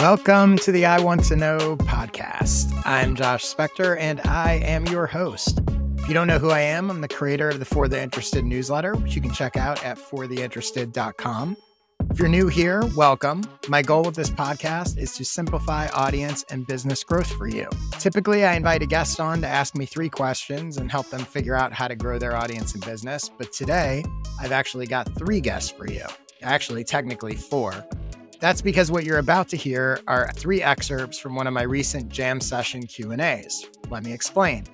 Welcome to the I Want to Know podcast. I'm Josh Spector and I am your host. If you don't know who I am, I'm the creator of the For the Interested newsletter, which you can check out at fortheinterested.com. If you're new here, welcome. My goal with this podcast is to simplify audience and business growth for you. Typically, I invite a guest on to ask me three questions and help them figure out how to grow their audience and business. But today, I've actually got three guests for you. Actually, technically four. That's because what you're about to hear are three excerpts from one of my recent jam session Q&As. Let me explain.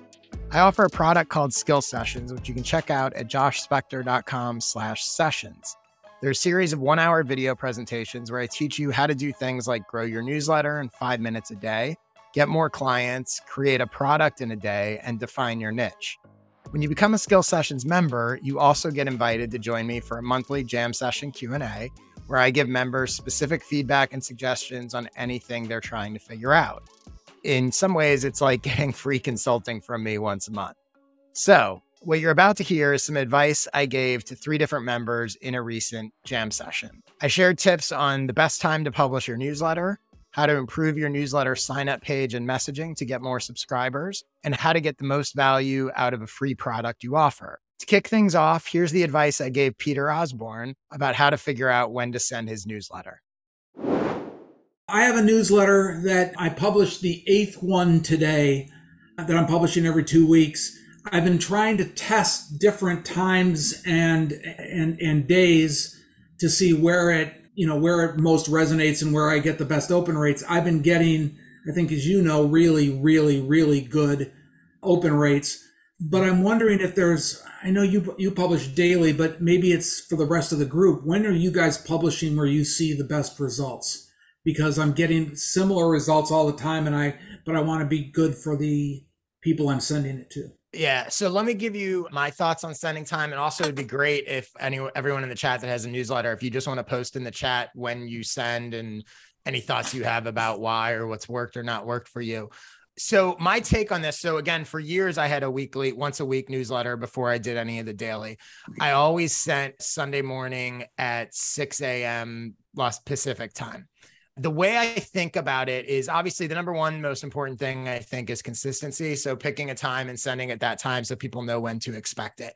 I offer a product called Skill Sessions, which you can check out at joshspector.com slash sessions. They're a series of one-hour video presentations where I teach you how to do things like grow your newsletter in five minutes a day, get more clients, create a product in a day, and define your niche. When you become a Skill Sessions member, you also get invited to join me for a monthly jam session Q&A where I give members specific feedback and suggestions on anything they're trying to figure out. In some ways, it's like getting free consulting from me once a month. So, what you're about to hear is some advice I gave to three different members in a recent jam session. I shared tips on the best time to publish your newsletter, how to improve your newsletter sign up page and messaging to get more subscribers, and how to get the most value out of a free product you offer. To kick things off, here's the advice I gave Peter Osborne about how to figure out when to send his newsletter. I have a newsletter that I published the eighth one today that I'm publishing every two weeks. I've been trying to test different times and and and days to see where it you know where it most resonates and where I get the best open rates. I've been getting, I think, as you know, really, really, really good open rates. But I'm wondering if there's I know you you publish daily, but maybe it's for the rest of the group. When are you guys publishing where you see the best results? Because I'm getting similar results all the time, and I but I want to be good for the people I'm sending it to. Yeah. So let me give you my thoughts on sending time. And also it'd be great if anyone everyone in the chat that has a newsletter, if you just want to post in the chat when you send and any thoughts you have about why or what's worked or not worked for you so my take on this so again for years i had a weekly once a week newsletter before i did any of the daily. I always sent sunday morning at 6 a.m los pacific time. The way i think about it is obviously the number one most important thing i think is consistency. So picking a time and sending at that time so people know when to expect it.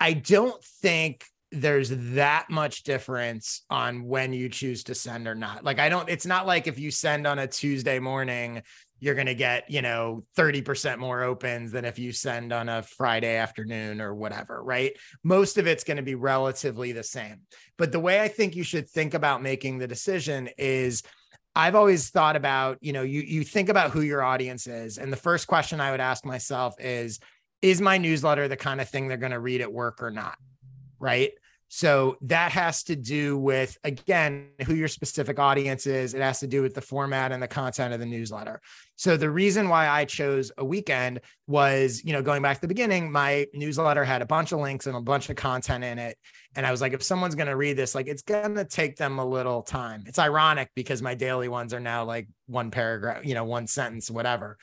I don't think there's that much difference on when you choose to send or not. Like I don't it's not like if you send on a Tuesday morning you're going to get, you know, 30% more opens than if you send on a Friday afternoon or whatever, right? Most of it's going to be relatively the same. But the way I think you should think about making the decision is I've always thought about, you know, you you think about who your audience is and the first question I would ask myself is is my newsletter the kind of thing they're going to read at work or not? Right? So that has to do with, again, who your specific audience is. It has to do with the format and the content of the newsletter. So the reason why I chose a weekend was, you know, going back to the beginning, my newsletter had a bunch of links and a bunch of content in it. And I was like, if someone's going to read this, like it's going to take them a little time. It's ironic because my daily ones are now like one paragraph, you know, one sentence, whatever.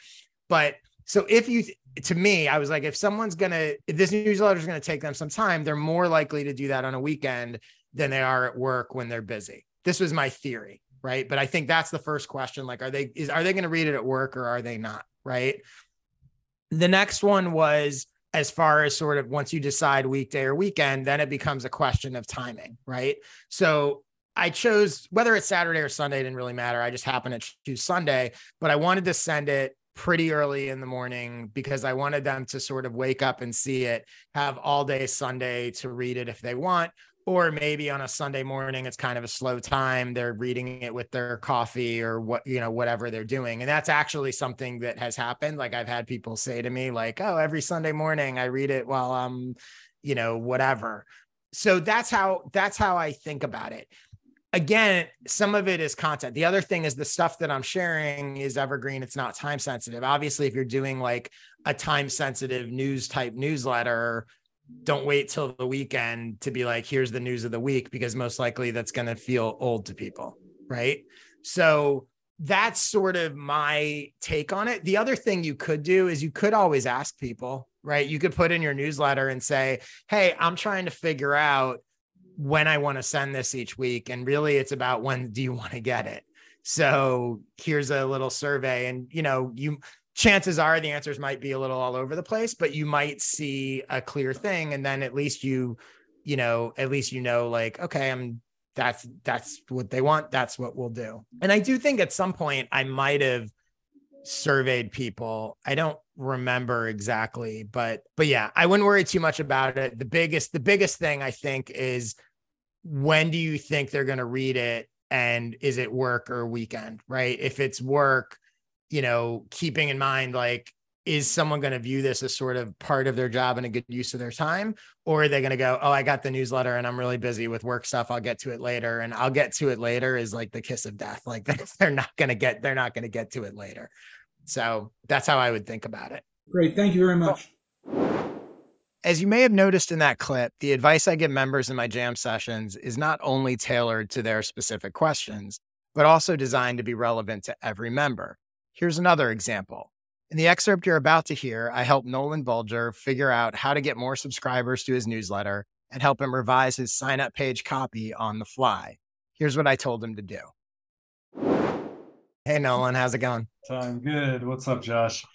But so if you to me, I was like, if someone's gonna, if this newsletter is gonna take them some time, they're more likely to do that on a weekend than they are at work when they're busy. This was my theory, right? But I think that's the first question. Like, are they is are they gonna read it at work or are they not? Right. The next one was as far as sort of once you decide weekday or weekend, then it becomes a question of timing, right? So I chose whether it's Saturday or Sunday didn't really matter. I just happened to choose Sunday, but I wanted to send it pretty early in the morning because I wanted them to sort of wake up and see it, have all day Sunday to read it if they want. Or maybe on a Sunday morning, it's kind of a slow time. They're reading it with their coffee or what, you know, whatever they're doing. And that's actually something that has happened. Like I've had people say to me, like, oh, every Sunday morning I read it while I'm, you know, whatever. So that's how that's how I think about it again, some of it is content. The other thing is the stuff that I'm sharing is evergreen. It's not time sensitive. Obviously, if you're doing like a time sensitive news type newsletter, don't wait till the weekend to be like, here's the news of the week, because most likely that's going to feel old to people. Right. So that's sort of my take on it. The other thing you could do is you could always ask people, right? You could put in your newsletter and say, Hey, I'm trying to figure out when I want to send this each week. And really, it's about when do you want to get it? So here's a little survey. And, you know, you, chances are the answers might be a little all over the place, but you might see a clear thing. And then at least you, you know, at least you know, like, okay, I'm that's that's what they want. That's what we'll do. And I do think at some point I might have surveyed people. I don't remember exactly, but but yeah, I wouldn't worry too much about it. The biggest the biggest thing I think is when do you think they're going to read it? And is it work or weekend, right? If it's work, you know, keeping in mind like is someone going to view this as sort of part of their job and a good use of their time? Or are they going to go oh i got the newsletter and i'm really busy with work stuff. I'll get to it later. And i'll get to it later is like the kiss of death. Like they're not going to get they're not going to get to it later. So that's how i would think about it. Great. Thank you very much oh. As you may have noticed in that clip the advice i give members in my jam sessions is not only tailored to their specific questions but also designed to be relevant to every member Here's another example. In the excerpt you're about to hear, I helped Nolan Bulger figure out how to get more subscribers to his newsletter and help him revise his sign up page copy on the fly. Here's what I told him to do. Hey, Nolan, how's it going? I'm good. What's up, Josh?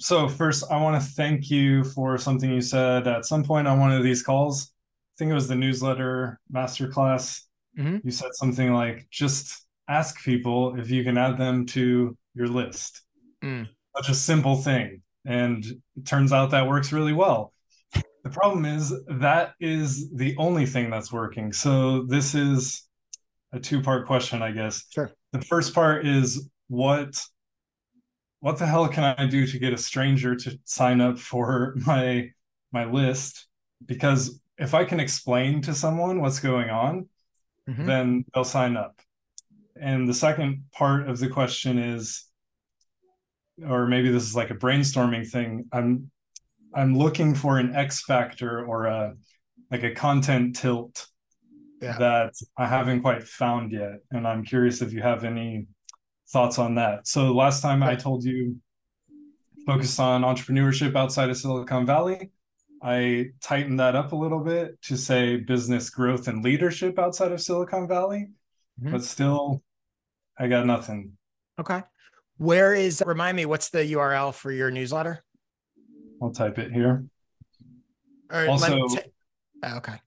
So, first, I want to thank you for something you said at some point on one of these calls. I think it was the newsletter masterclass. Mm-hmm. You said something like, just ask people if you can add them to your list. Mm. Such a simple thing. And it turns out that works really well. The problem is that is the only thing that's working. So this is a two-part question, I guess. Sure. The first part is what what the hell can I do to get a stranger to sign up for my my list? Because if I can explain to someone what's going on, mm-hmm. then they'll sign up. And the second part of the question is or maybe this is like a brainstorming thing i'm i'm looking for an x factor or a like a content tilt yeah. that i haven't quite found yet and i'm curious if you have any thoughts on that so last time i told you focus on entrepreneurship outside of silicon valley i tightened that up a little bit to say business growth and leadership outside of silicon valley mm-hmm. but still i got nothing okay where is, remind me, what's the URL for your newsletter? I'll type it here. Or also, t- oh, okay.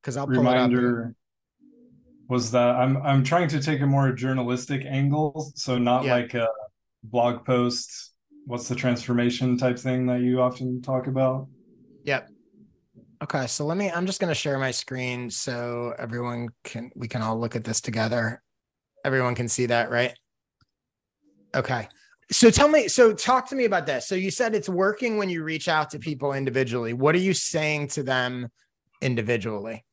Because I'll reminder was that I'm I'm trying to take a more journalistic angle, so not yeah. like a blog post. What's the transformation type thing that you often talk about? Yep. Okay, so let me. I'm just going to share my screen so everyone can we can all look at this together. Everyone can see that, right? Okay. So tell me, so talk to me about this. So you said it's working when you reach out to people individually. What are you saying to them individually?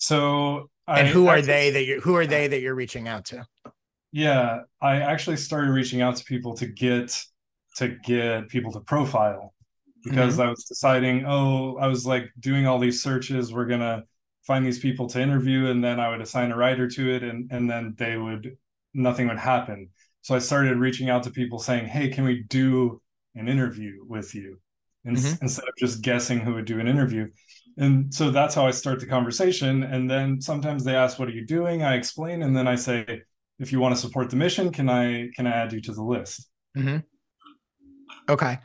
So and I who are they that you who are they that you're reaching out to? Yeah, I actually started reaching out to people to get to get people to profile because mm-hmm. I was deciding, oh, I was like doing all these searches, we're gonna find these people to interview, and then I would assign a writer to it, and and then they would nothing would happen. So I started reaching out to people saying, "Hey, can we do an interview with you?" In- mm-hmm. Instead of just guessing who would do an interview. And so that's how I start the conversation. And then sometimes they ask, "What are you doing?" I explain, and then I say, "If you want to support the mission, can I can I add you to the list?" Mm-hmm. Okay.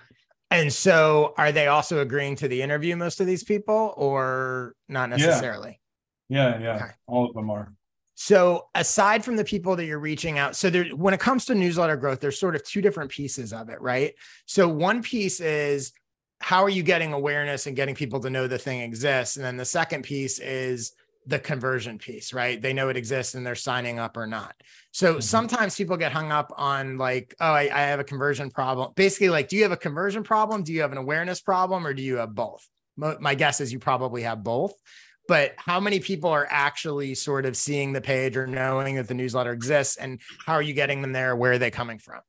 And so, are they also agreeing to the interview? Most of these people, or not necessarily? Yeah, yeah, yeah. Okay. all of them are. So aside from the people that you're reaching out, so there when it comes to newsletter growth, there's sort of two different pieces of it, right? So one piece is how are you getting awareness and getting people to know the thing exists? And then the second piece is the conversion piece, right? They know it exists and they're signing up or not. So mm-hmm. sometimes people get hung up on like, oh, I, I have a conversion problem. Basically, like, do you have a conversion problem? Do you have an awareness problem or do you have both? My guess is you probably have both but how many people are actually sort of seeing the page or knowing that the newsletter exists and how are you getting them there where are they coming from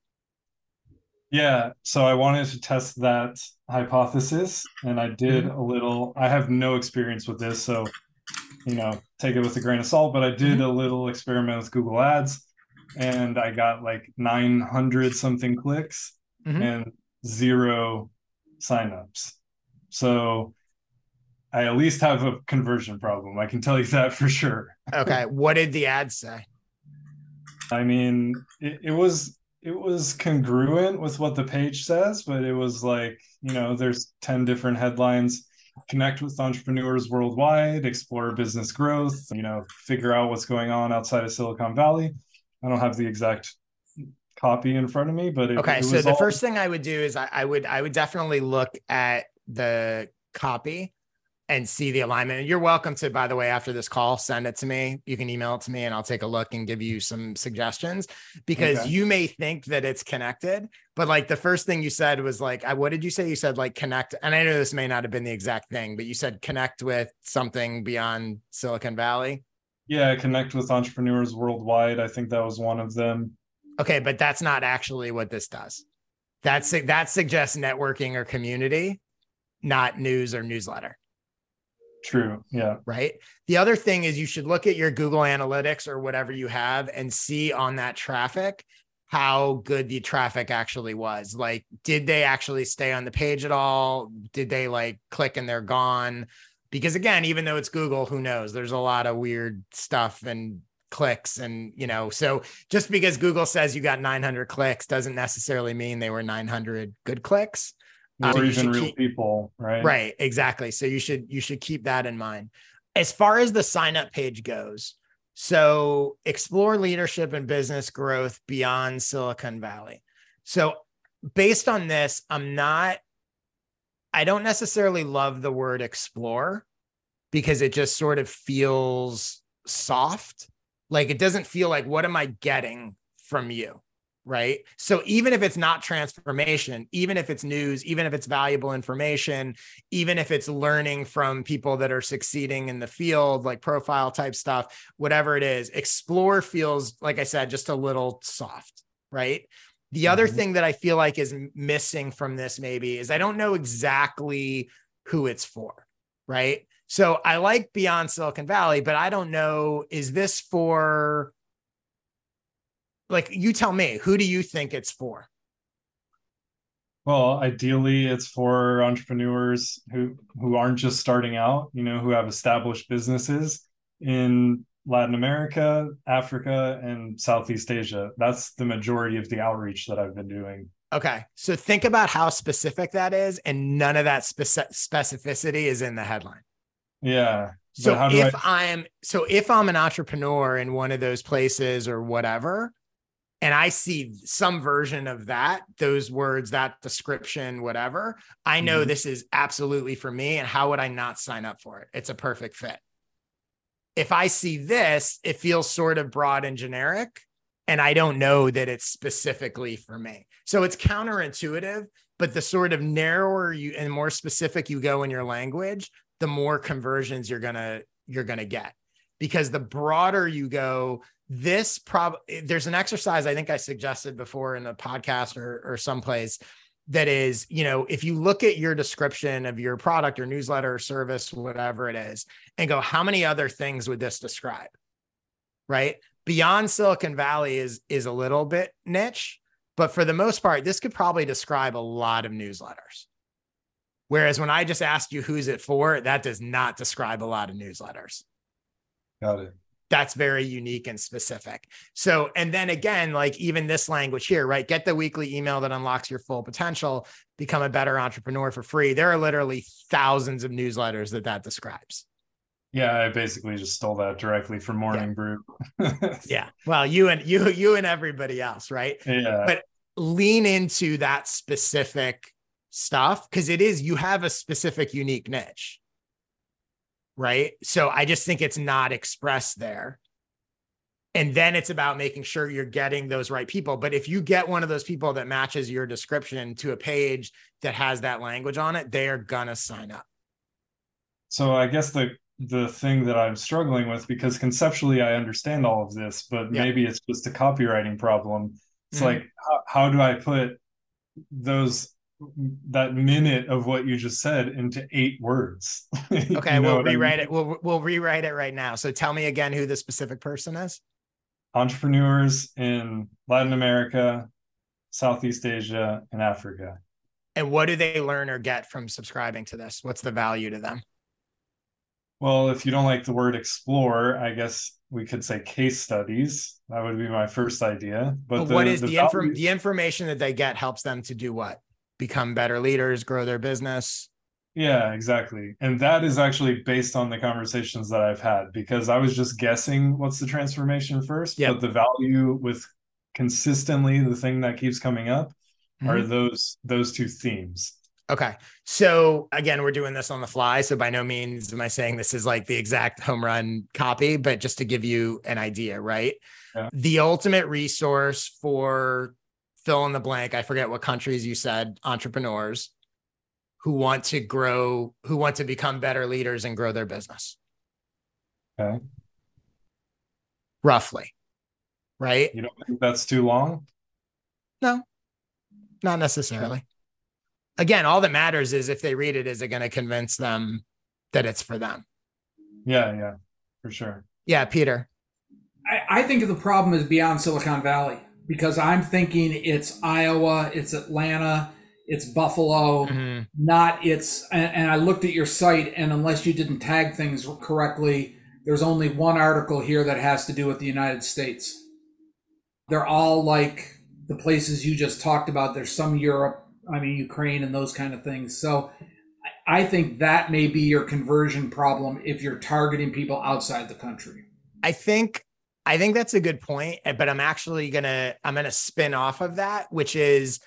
yeah so i wanted to test that hypothesis and i did mm-hmm. a little i have no experience with this so you know take it with a grain of salt but i did mm-hmm. a little experiment with google ads and i got like 900 something clicks mm-hmm. and zero signups so I at least have a conversion problem. I can tell you that for sure. okay. What did the ad say? I mean, it, it was it was congruent with what the page says, but it was like, you know, there's 10 different headlines. Connect with entrepreneurs worldwide, explore business growth, you know, figure out what's going on outside of Silicon Valley. I don't have the exact copy in front of me, but it, okay. it so the all- first thing I would do is I, I would I would definitely look at the copy and see the alignment. And you're welcome to, by the way, after this call, send it to me. You can email it to me and I'll take a look and give you some suggestions because Okay. you may think that it's connected. But like the first thing you said was like, I, what did you say? You said like connect. And I know this may not have been the exact thing, but you said connect with something beyond Silicon Valley. yeah, connect with entrepreneurs worldwide. I think that was one of them. Okay. But that's not actually what this does. That's that suggests networking or community, not news or newsletter. True. Yeah. right? The other thing is you should look at your Google Analytics or whatever you have and see on that traffic how good the traffic actually was. Like, did they actually stay on the page at all? Did they like click and they're gone? Because again, even though it's Google, who knows? There's a lot of weird stuff and clicks and you know so just because google says you got 900 clicks doesn't necessarily mean they were 900 good clicks Or you even real keep- people, right? Right, exactly. So you should you should keep that in mind. As far as the sign up page goes, so explore leadership and business growth beyond Silicon Valley. So based on this, I'm not I don't necessarily love the word explore because it just sort of feels soft. Like it doesn't feel like what am I getting from you? Right. So even if it's not transformation, even if it's news, even if it's valuable information, even if it's learning from people that are succeeding in the field, like profile type stuff, whatever it is, explore feels, like I said, just a little soft. Right. The other Mhm. thing that I feel like is missing from this maybe is I don't know exactly who it's for. Right. So I like Beyond Silicon Valley, but I don't know, is this for like you tell me, who do you think it's for? Well, ideally, it's for entrepreneurs who who aren't just starting out, you know, who have established businesses in Latin America, Africa, and Southeast Asia. That's the majority of the outreach that I've been doing. Okay. So think about how specific that is, and none of that speci- specificity is in the headline. Yeah. So But how do if I... am so if I'm an entrepreneur in one of those places or whatever, and I see some version of that, those words, that description, whatever, I know Mhm. this is absolutely for me. And how would I not sign up for it? It's a perfect fit. If I see this, it feels sort of broad and generic, and I don't know that it's specifically for me. So it's counterintuitive, but the sort of narrower you and more specific you go in your language, the more conversions you're gonna you're gonna get. Because the broader you go, this prob there's an exercise I think I suggested before in a podcast or or someplace that is, you know, if you look at your description of your product or newsletter or service, whatever it is, and go, how many other things would this describe? Right. Beyond Silicon Valley is is a little bit niche, but for the most part, this could probably describe a lot of newsletters. Whereas when I just asked you who's it for, that does not describe a lot of newsletters Got it. That's very unique and specific. So, and then again, like even this language here, right? Get the weekly email that unlocks your full potential, become a better entrepreneur for free. There are literally thousands of newsletters that that describes. Yeah, I basically just stole that directly from Morning Brew. Yeah. Well, you and you, you and everybody else, right? Yeah. But lean into that specific stuff because it is, you have a specific, unique niche. Right. So I just think it's not expressed there. And then it's about making sure you're getting those right people. But if you get one of those people that matches your description to a page that has that language on it, they are gonna sign up. So I guess the the thing that I'm struggling with because conceptually I understand all of this, but Yeah. maybe it's just a copywriting problem. It's Mhm. like how, how do I put those that minute of what you just said into eight words? Okay, we'll what I rewrite mean? it. We'll we'll rewrite it right now. So tell me again who the specific person is. Entrepreneurs in Latin America, Southeast Asia, and Africa. And what do they learn or get from subscribing to this? What's the value to them? Well, if you don't like the word explore, I guess we could say case studies. That would be my first idea. But, But the, what is the the, value- inform the information that they get helps them to do what? Become better leaders, grow their business. Yeah, exactly. And that is actually based on the conversations that I've had because I was just guessing what's the transformation first, Yeah. but the value with consistently the thing that keeps coming up are Mhm. those those two themes. Okay. So again, we're doing this on the fly. So by no means am I saying this is like the exact home run copy, but just to give you an idea, right? Yeah. The ultimate resource for fill in the blank, I forget what countries you said, entrepreneurs who want to grow, who want to become better leaders and grow their business. Okay. Roughly. Right? You don't think that's too long? No, not necessarily. Again, all that matters is if they read it, is it going to convince them that it's for them? Yeah, yeah, for sure. Yeah, Peter. I, I think the problem is beyond Silicon Valley because I'm thinking it's Iowa, it's Atlanta, it's Buffalo, Mhm. not it's. And, and I looked at your site, and unless you didn't tag things correctly, there's only one article here that has to do with the United States. They're all like the places you just talked about. There's some Europe, I mean Ukraine, and those kind of things. So. I I think that may be your conversion problem if you're targeting people outside the country. I think I think that's a good point, eh, but I'm actually gonna I'm gonna spin off of that, which is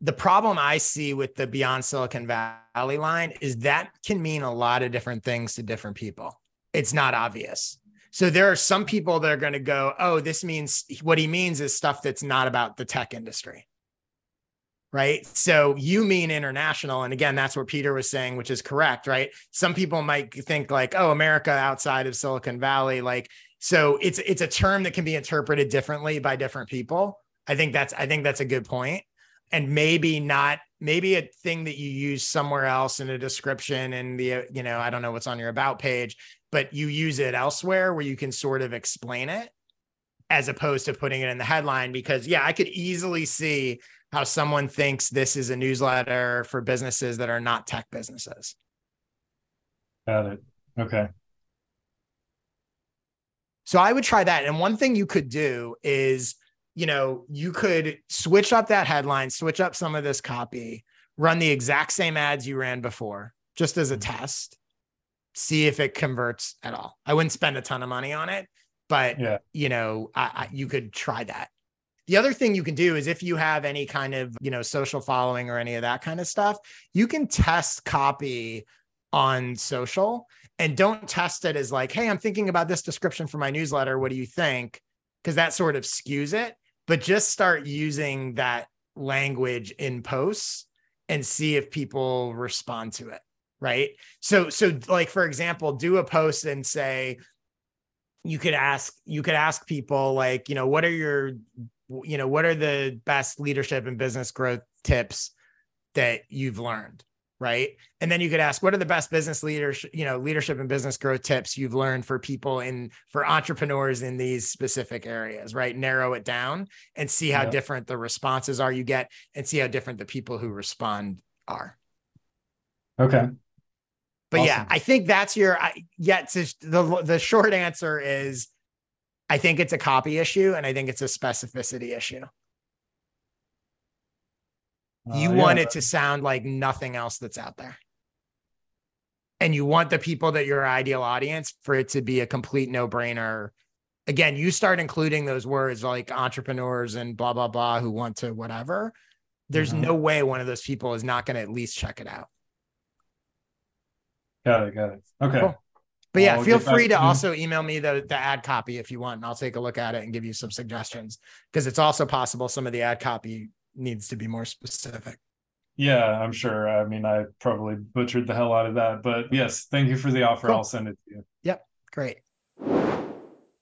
the problem I see with the Beyond Silicon Valley line is that can mean a lot of different things to different people. It's not obvious. So there are some people that are going to go, "Oh, this means what he means is stuff that's not about the tech industry." Right. So you mean international. And again, that's what Peter was saying, which is correct. Right. Some people might think like, oh, America outside of Silicon Valley. Like, so it's it's a term that can be interpreted differently by different people. I think that's I think that's a good point. And maybe not maybe a thing that you use somewhere else in a description and the you know, I don't know what's on your about page, but you use it elsewhere where you can sort of explain it as opposed to putting it in the headline because yeah, I could easily see how someone thinks this is a newsletter for businesses that are not tech businesses. Got it. Okay. So I would try that. And one thing you could do is, you know, you could switch up that headline, switch up some of this copy, run the exact same ads you ran before, just as a mm-hmm. test, see if it converts at all. I wouldn't spend a ton of money on it, but Yeah. you know, I, I, you could try that. The other thing you can do is if you have any kind of, you know, social following or any of that kind of stuff, you can test copy on social and don't test it as like, hey, I'm thinking about this description for my newsletter. What do you think? Because that sort of skews it. But just start using that language in posts and see if people respond to it. Right. So, so like, for example, do a post and say, you could ask, you could ask people like, you know, what are your, you know, what are the best leadership and business growth tips that you've learned? Right? And then you could ask what are the best business leaders you know leadership and business growth tips you've learned for people in for entrepreneurs in these specific areas right? Narrow it down and see how Yeah. different the responses are you get and see how different the people who respond are. Okay. but yeah i think that's your I, yeah it's the the short answer is i think it's a copy issue and i think it's a specificity issue you Uh, want yeah. it to sound like nothing else that's out there. And you want the people that your ideal audience for it to be a complete no brainer. Again, you start including those words like entrepreneurs and blah, blah, blah, who want to whatever. There's Mhm. no way one of those people is not going to at least check it out. Got it. Got it. Okay. Cool. But yeah, I'll feel free to to also email me the, the ad copy if you want, and I'll take a look at it and give you some suggestions because it's also possible some of the ad copy needs to be more specific. Yeah, I'm sure. I mean, I probably butchered the hell out of that, but yes, thank you for the offer. Cool. I'll send it to you. Yep, great.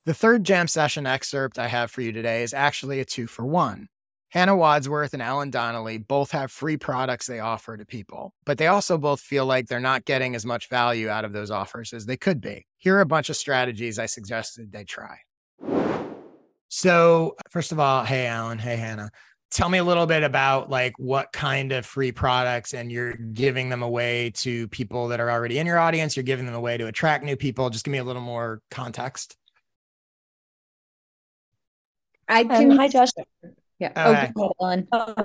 The third jam session excerpt I have for you today is actually a two for one. Hannah Wadsworth and Alan Donnelly both have free products they offer to people, but they also both feel like they're not getting as much value out of those offers as they could be. Here are a bunch of strategies I suggested they try. So, first of all, hey, Alan. Hey, Hannah. Tell me a little bit about like what kind of free products and you're giving them away to people that are already in your audience. You're giving them away to attract new people. Just give me a little more context. I can. Um, hi, Josh. Yeah. Okay. Oh, go ahead, Ellen. Uh,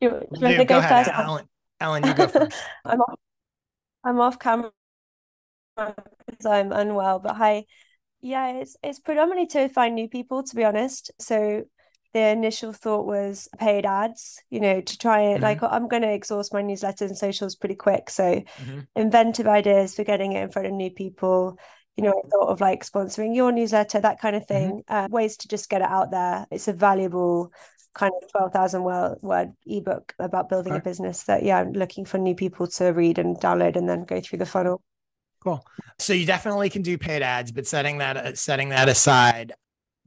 you, you want Dude, to go go ahead, first? Ellen. Ellen, you go first. I'm off, I'm off camera because I'm unwell, but hi. Yeah, it's it's predominantly to find new people, to be honest. So the initial thought was paid ads, you know, to try it. Mhm. Like I'm going to exhaust my newsletter and socials pretty quick. So Mhm. inventive ideas for getting it in front of new people. You know, I thought of like sponsoring your newsletter, that kind of thing. Uh, ways to just get it out there. It's a valuable kind of 12,000 word, word ebook about building a business that, yeah, I'm looking for new people to read and download and then go through the funnel. Cool. So you definitely can do paid ads, but setting that setting that aside,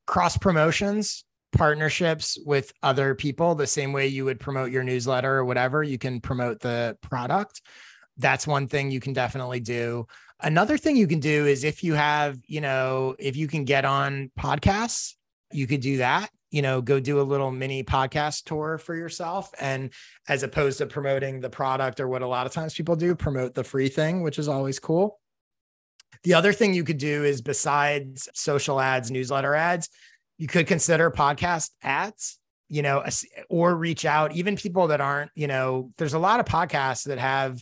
cross promotions, partnerships with other people, the same way you would promote your newsletter or whatever, you can promote the product. That's one thing you can definitely do. Another thing you can do is if you have, you know, if you can get on podcasts, you could do that. You know, go do a little mini podcast tour for yourself. And as opposed to promoting the product or what a lot of times people do, promote the free thing, which is always cool. The other thing you could do is besides social ads, newsletter ads, you could consider podcast ads, you know, or reach out, even people that aren't, you know, there's a lot of podcasts that have,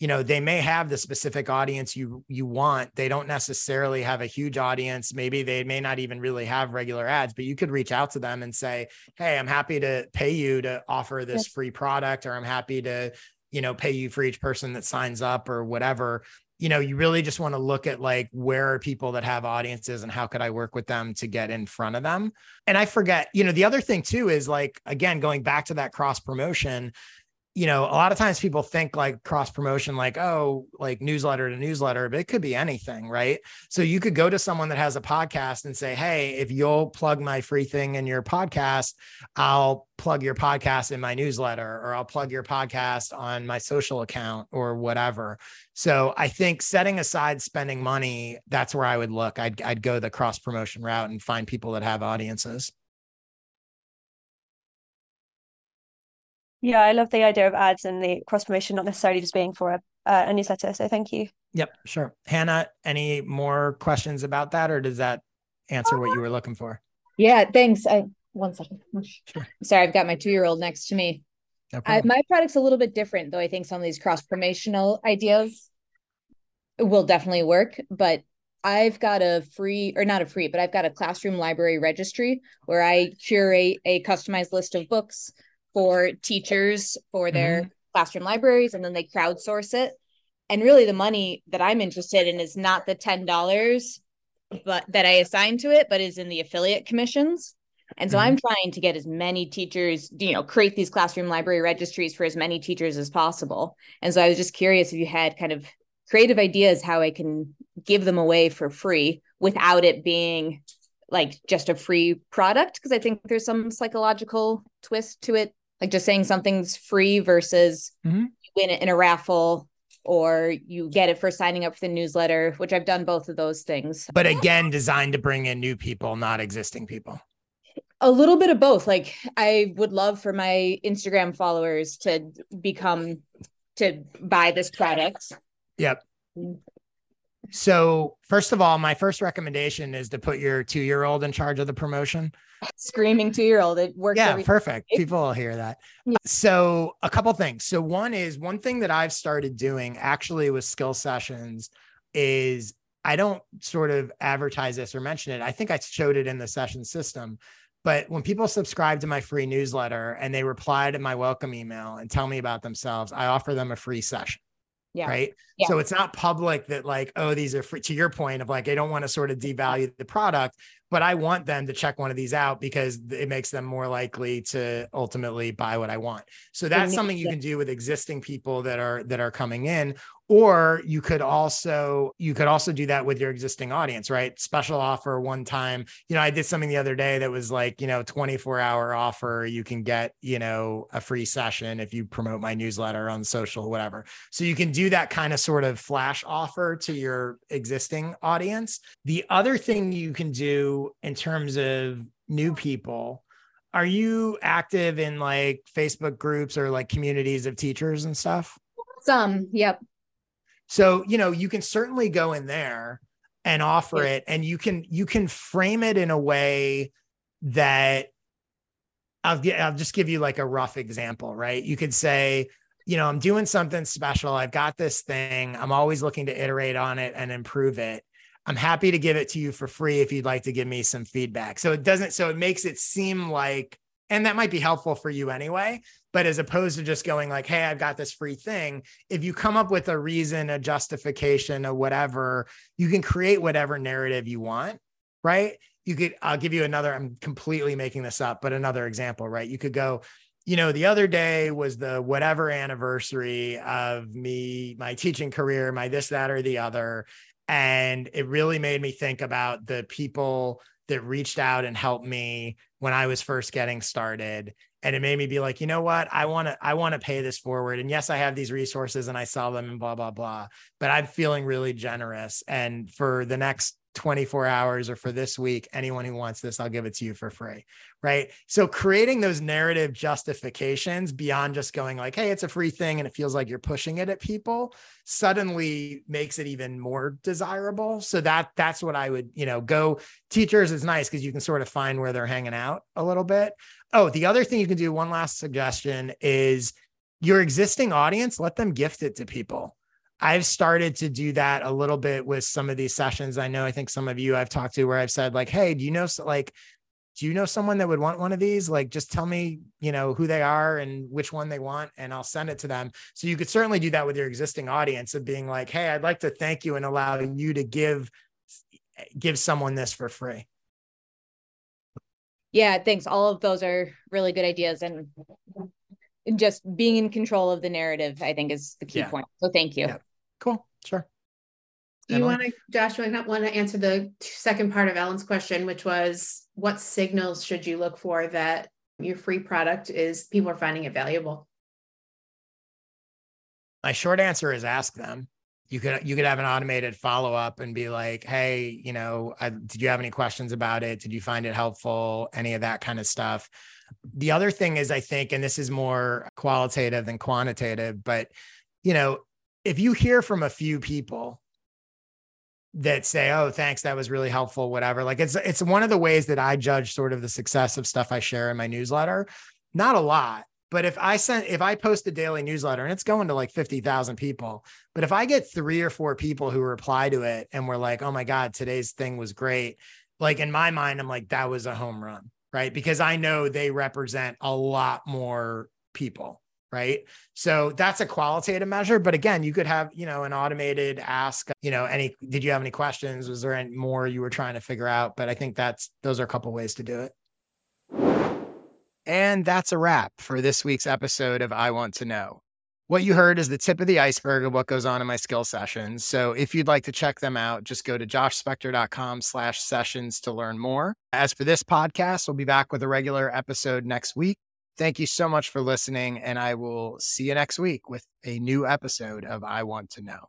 you know, they may have the specific audience you you want. They don't necessarily have a huge audience. Maybe they may not even really have regular ads, but you could reach out to them and say, "Hey, I'm happy to pay you to offer this Yes. free product or I'm happy to, you know, pay you for each person that signs up or whatever." You know, you really just want to look at like where are people that have audiences and how could I work with them to get in front of them. And I forget, you know, the other thing too is like, again, going back to that cross promotion, you know, a lot of times people think like cross promotion, like, oh, like newsletter to newsletter, but it could be anything, right? So you could go to someone that has a podcast and say, hey, if you'll plug my free thing in your podcast, I'll plug your podcast in my newsletter or I'll plug your podcast on my social account or whatever. So I think setting aside spending money, that's where I would look. I'd I'd go the cross promotion route and find people that have audiences. Yeah, I love the idea of ads and the cross promotion, not necessarily just being for a, uh, a newsletter. So thank you. Yep, sure. Hannah, any more questions about that or does that answer what you were looking for? Yeah, thanks. I one second. Sure. Sorry, I've got my two-year-old next to me. No I, my product's a little bit different, though. I think some of these cross promotional ideas will definitely work. But I've got a free, or not a free, but I've got a classroom library registry where I curate a customized list of books for teachers for their classroom libraries, and then they crowdsource it. And really, the money that I'm interested in is not the ten dollars, but that I assign to it, but is in the affiliate commissions. And so Mhm. I'm trying to get as many teachers, you know, create these classroom library registries for as many teachers as possible. And so I was just curious if you had kind of creative ideas how I can give them away for free without it being like just a free product. Because I think there's some psychological twist to it, like just saying something's free versus Mhm. you win it in a raffle or you get it for signing up for the newsletter, which I've done both of those things. But again, designed to bring in new people, not existing people. A little bit of both. Like I would love for my Instagram followers to become to buy this product. Yep. So, first of all, my first recommendation is to put your two year old in charge of the promotion. Screaming two year old. It works Yeah, perfect. People will hear that. Yeah. So, a couple things. So, one is one thing that I've started doing actually with skill sessions is I don't sort of advertise this or mention it. I think I showed it in the session system. But when people subscribe to my free newsletter and they reply to my welcome email and tell me about themselves, I offer them a free session. Yeah. Right. Yeah. So it's not public that, like, oh, these are free to your point of like, I don't want to sort of devalue the product, but I want them to check one of these out because it makes them more likely to ultimately buy what I want. So that's something you can do with existing people that are that are coming in or you could also you could also do that with your existing audience right? Special offer one time. You know i did something the other day that was like you know 24 hour offer. You can get you know a free session if you promote my newsletter on social whatever. So you can do that kind of sort of flash offer to your existing audience. The other thing you can do in terms of new people are you active in like facebook groups or like communities of teachers and stuff Some, yep. so, you know, you can certainly go in there and offer it and you can you can frame it in a way that I'll get I'll just give you like a rough example, right? You could say, you know, I'm doing something special. I've got this thing. I'm always looking to iterate on it and improve it. I'm happy to give it to you for free if you'd like to give me some feedback. So it doesn't, so it makes it seem like, and that might be helpful for you anyway. But as opposed to just going like, hey, I've got this free thing, if you come up with a reason, a justification, or whatever, you can create whatever narrative you want, right? You could, I'll give you another, I'm completely making this up, but another example, right? You could go, you know, the other day was the whatever anniversary of me, my teaching career, my this, that, or the other. And it really made me think about the people that reached out and helped me when I was first getting started. And it made me be like, you know what? I want to, I want to pay this forward. And yes, I have these resources and I sell them and blah, blah, blah. But I'm feeling really generous. And for the next 24 hours or for this week, anyone who wants this, I'll give it to you for free. Right. So creating those narrative justifications beyond just going like, hey, it's a free thing and it feels like you're pushing it at people suddenly makes it even more desirable. So that that's what I would, you know, go teachers is nice because you can sort of find where they're hanging out a little bit. Oh, the other thing you can do, one last suggestion is your existing audience, let them gift it to people I've started to do that a little bit with some of these sessions. I know, I think some of you I've talked to where I've said, like, hey, do you know, like, do you know someone that would want one of these? Like, just tell me, you know, who they are and which one they want, and I'll send it to them. So you could certainly do that with your existing audience of being like, hey, I'd like to thank you and allow you to give give someone this for free. Yeah, thanks. All of those are really good ideas and just being in control of the narrative, I think is the key yeah. point. So thank you. Yeah. Cool. Sure. Do you want to, Josh, want to answer the second part of Ellen's question, which was what signals should you look for that your free product is people are finding it valuable? My short answer is ask them. You could you could have an automated follow up and be like, hey, you know, I, did you have any questions about it? Did you find it helpful? Any of that kind of stuff. The other thing is, I think, and this is more qualitative than quantitative, but you know, if you hear from a few people that say, "Oh, thanks, that was really helpful," whatever. Like it's it's one of the ways that I judge sort of the success of stuff I share in my newsletter. Not a lot, but if I send if I post a daily newsletter and it's going to like 50,000 people, but if I get 3 or 4 people who reply to it and we're like, "Oh my god, today's thing was great." Like in my mind I'm like that was a home run right? Because I know they represent a lot more people, right? So that's a qualitative measure. But again, you could have, you know, an automated ask, you know, any, did you have any questions? Was there any more you were trying to figure out? But I think that's, those are a couple ways to do it. And that's a wrap for this week's episode of I Want to Know. What you heard is the tip of the iceberg of what goes on in my skill sessions. So if you'd like to check them out, just go to joshspector.com slash sessions to learn more. As for this podcast, we'll be back with a regular episode next week. Thank you so much for listening, and I will see you next week with a new episode of I Want to Know.